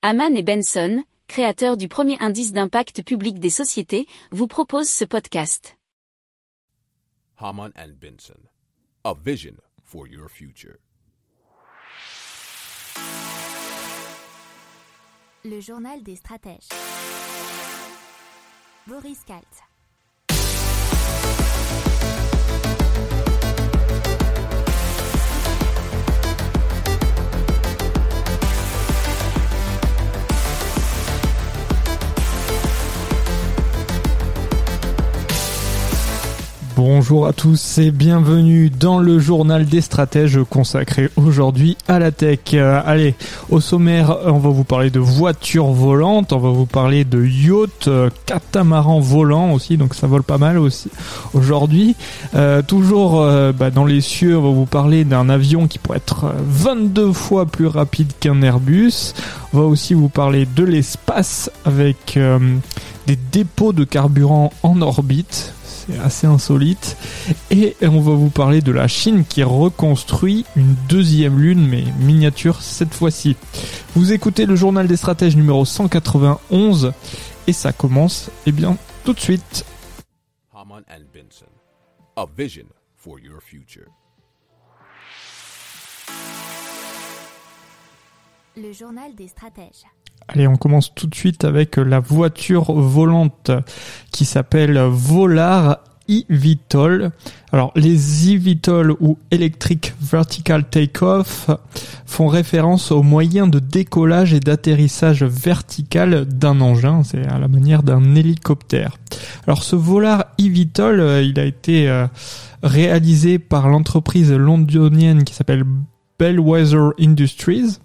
Haman et Benson, créateurs du premier indice d'impact public des sociétés, vous proposent ce podcast. Haman and Benson, a vision for your future. Le journal des stratèges. Boris Kalt. Bonjour à tous et bienvenue dans le journal des stratèges consacré aujourd'hui à la tech. Euh, allez, au sommaire, on va vous parler de voitures volantes, on va vous parler de yachts, euh, catamarans volants aussi, donc ça vole pas mal aussi aujourd'hui. Euh, toujours bah, dans les cieux, on va vous parler d'un avion qui pourrait être 22 fois plus rapide qu'un Airbus. On va aussi vous parler de l'espace avec des dépôts de carburant en orbite assez insolite. Et on va vous parler de la Chine qui reconstruit une deuxième lune, mais miniature cette fois-ci. Vous écoutez le journal des stratèges numéro 191 et ça commence, eh bien, tout de suite. a vision for your future. Le journal des stratèges. Allez, on commence tout de suite avec la voiture volante qui s'appelle Volar eVTOL. Alors, les eVTOL ou Electric Vertical Takeoff font référence aux moyens de décollage et d'atterrissage vertical d'un engin. C'est à la manière d'un hélicoptère. Alors, ce Volar eVTOL, euh, il a été euh, réalisé par l'entreprise londonienne qui s'appelle Bellwether Industries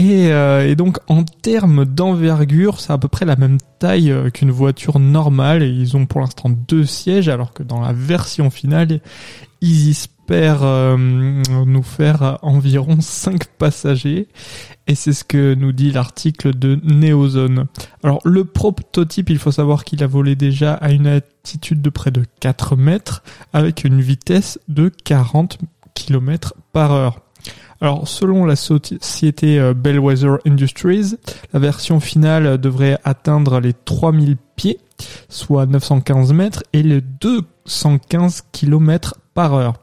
euh, et, donc en termes d'envergure, c'est à peu près la même taille euh, qu'une voiture normale et ils ont pour l'instant deux sièges alors que dans la version finale, ils espèrent euh, nous faire environ cinq passagers et c'est ce que nous dit l'article de Neozone. Alors le prototype, il faut savoir qu'il a volé déjà à une altitude de près de 4 mètres avec une vitesse de 40 km par heure. Alors, selon la société euh, Bellwether Industries, la version finale devrait atteindre les 3000 pieds, soit 915 mètres, et les 215 km par heure.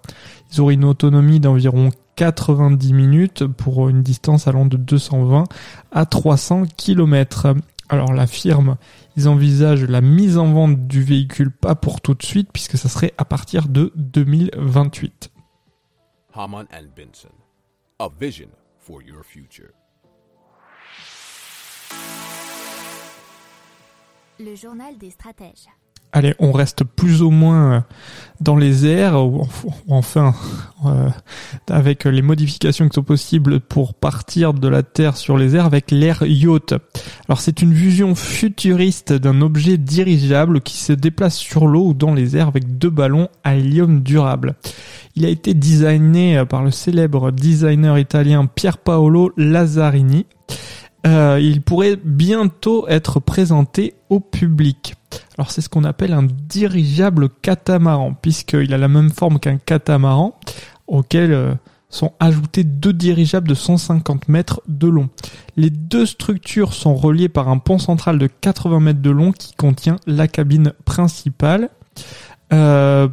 Ils auraient une autonomie d'environ 90 minutes pour une distance allant de 220 à 300 km. Alors la firme, ils envisagent la mise en vente du véhicule pas pour tout de suite puisque ça serait à partir de 2028. Benson a vision for your future. Le journal des stratèges. Allez, on reste plus ou moins euh, dans les airs, ou enfin euh, avec les modifications qui sont possibles pour partir de la Terre sur les airs avec l'air yacht. Alors c'est une vision futuriste d'un objet dirigeable qui se déplace sur l'eau ou dans les airs avec deux ballons à hélium durable. Il a été designé par le célèbre designer italien Pier Paolo Lazzarini. Euh, il pourrait bientôt être présenté au public. Alors c'est ce qu'on appelle un dirigeable catamaran, puisqu'il a la même forme qu'un catamaran, auquel euh, sont ajoutés deux dirigeables de 150 mètres de long. Les deux structures sont reliées par un pont central de 80 mètres de long qui contient la cabine principale. Euh,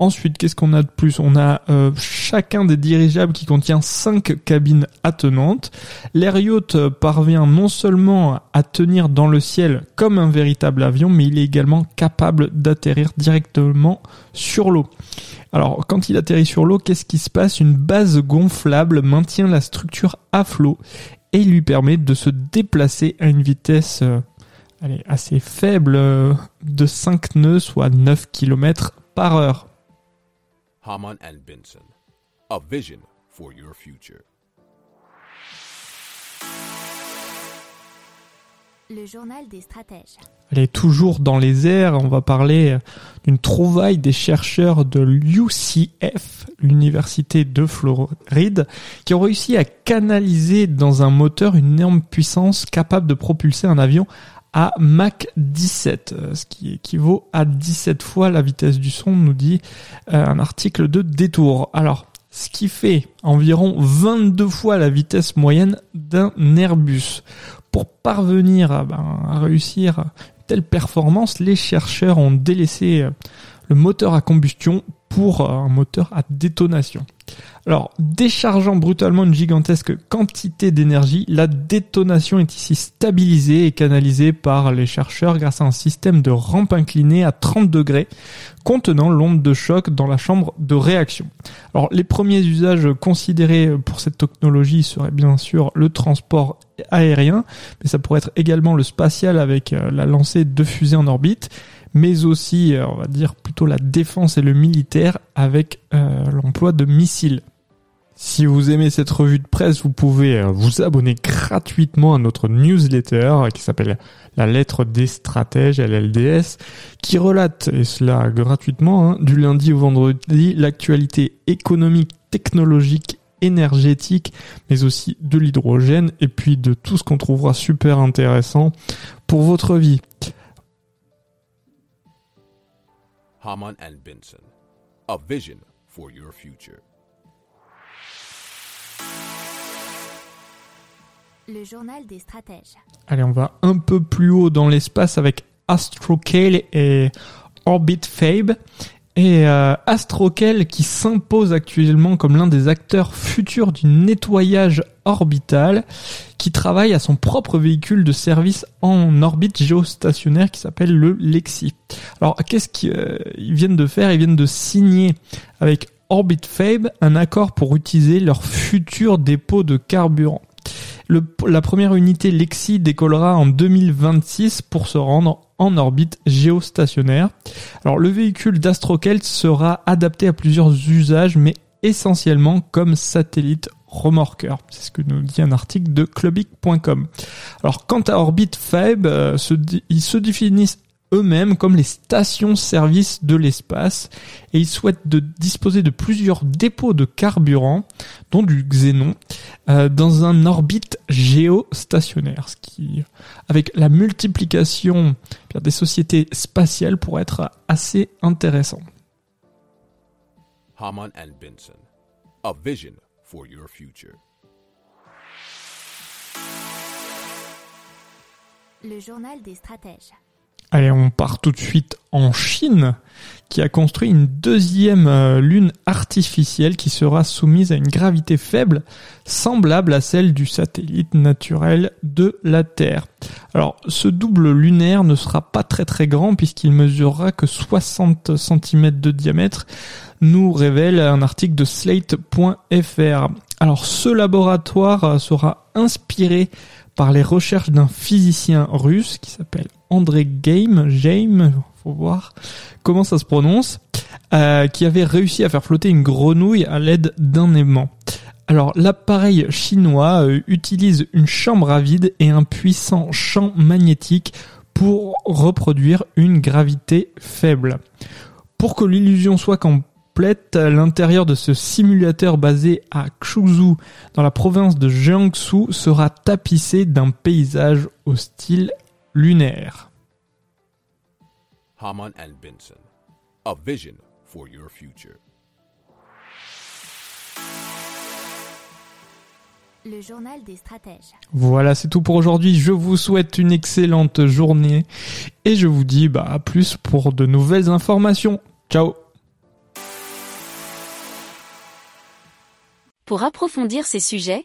Ensuite, qu'est-ce qu'on a de plus? On a euh, chacun des dirigeables qui contient cinq cabines attenantes. L'air yacht parvient non seulement à tenir dans le ciel comme un véritable avion, mais il est également capable d'atterrir directement sur l'eau. Alors, quand il atterrit sur l'eau, qu'est-ce qui se passe? Une base gonflable maintient la structure à flot et lui permet de se déplacer à une vitesse euh, assez faible euh, de 5 nœuds, soit 9 km par heure. Haman and Benson, a vision for your future. Le journal des stratèges. Elle est toujours dans les airs. On va parler d'une trouvaille des chercheurs de l'UCF, l'université de Floride, qui ont réussi à canaliser dans un moteur une énorme puissance capable de propulser un avion à Mach 17, euh, ce qui équivaut à 17 fois la vitesse du son, nous dit euh, un article de Détour. Alors, ce qui fait environ 22 fois la vitesse moyenne d'un Airbus. Pour parvenir à, ben, à réussir telle performance, les chercheurs ont délaissé euh, le moteur à combustion pour euh, un moteur à détonation. Alors, déchargeant brutalement une gigantesque quantité d'énergie, la détonation est ici stabilisée et canalisée par les chercheurs grâce à un système de rampe inclinée à 30 degrés contenant l'onde de choc dans la chambre de réaction. Alors, les premiers usages considérés pour cette technologie seraient bien sûr le transport aérien, mais ça pourrait être également le spatial avec euh, la lancée de fusées en orbite mais aussi, euh, on va dire, plutôt la défense et le militaire avec euh, l'emploi de missiles. Si vous aimez cette revue de presse, vous pouvez euh, vous abonner gratuitement à notre newsletter qui s'appelle La lettre des stratèges, LLDS, qui relate, et cela gratuitement, hein, du lundi au vendredi, l'actualité économique, technologique, énergétique, mais aussi de l'hydrogène, et puis de tout ce qu'on trouvera super intéressant pour votre vie. Haman and Benson. A vision for your future. Le journal des stratèges. Allez, on va un peu plus haut dans l'espace avec Astrocale et Orbit Fabe. Et euh, Astrocale qui s'impose actuellement comme l'un des acteurs futurs du nettoyage orbital, qui travaille à son propre véhicule de service en orbite géostationnaire qui s'appelle le Lexi. Alors qu'est-ce qu'ils euh, viennent de faire? Ils viennent de signer avec Orbit Fabe un accord pour utiliser leur futur dépôt de carburant. La première unité Lexi décollera en 2026 pour se rendre en orbite géostationnaire. Alors le véhicule d'Astrokelt sera adapté à plusieurs usages, mais essentiellement comme satellite remorqueur. C'est ce que nous dit un article de clubic.com. Alors quant à Orbit Fab, euh, ils se définissent eux-mêmes comme les stations-service de l'espace et ils souhaitent disposer de plusieurs dépôts de carburant, dont du xénon, euh, dans un orbite géostationnaire, ce qui, avec la multiplication des sociétés spatiales, pourrait être assez intéressant. Haman and Benson, a vision for your future. Le journal des stratèges. Allez, on part tout de suite en Chine, qui a construit une deuxième euh, lune artificielle qui sera soumise à une gravité faible, semblable à celle du satellite naturel de la Terre. Alors, ce double lunaire ne sera pas très très grand puisqu'il mesurera que 60 cm de diamètre, nous révèle un article de slate.fr. Alors, ce laboratoire sera inspiré par les recherches d'un physicien russe qui s'appelle André Game, James, faut voir comment ça se prononce, euh, qui avait réussi à faire flotter une grenouille à l'aide d'un aimant. Alors l'appareil chinois euh, utilise une chambre à vide et un puissant champ magnétique pour reproduire une gravité faible. Pour que l'illusion soit complète, l'intérieur de ce simulateur basé à Xuzhou dans la province de Jiangsu sera tapissé d'un paysage au style lunaire. Haman and Benson, a vision for your future. Le journal des stratèges. Voilà, c'est tout pour aujourd'hui. Je vous souhaite une excellente journée et je vous dis bah, à plus pour de nouvelles informations. Ciao Pour approfondir ces sujets,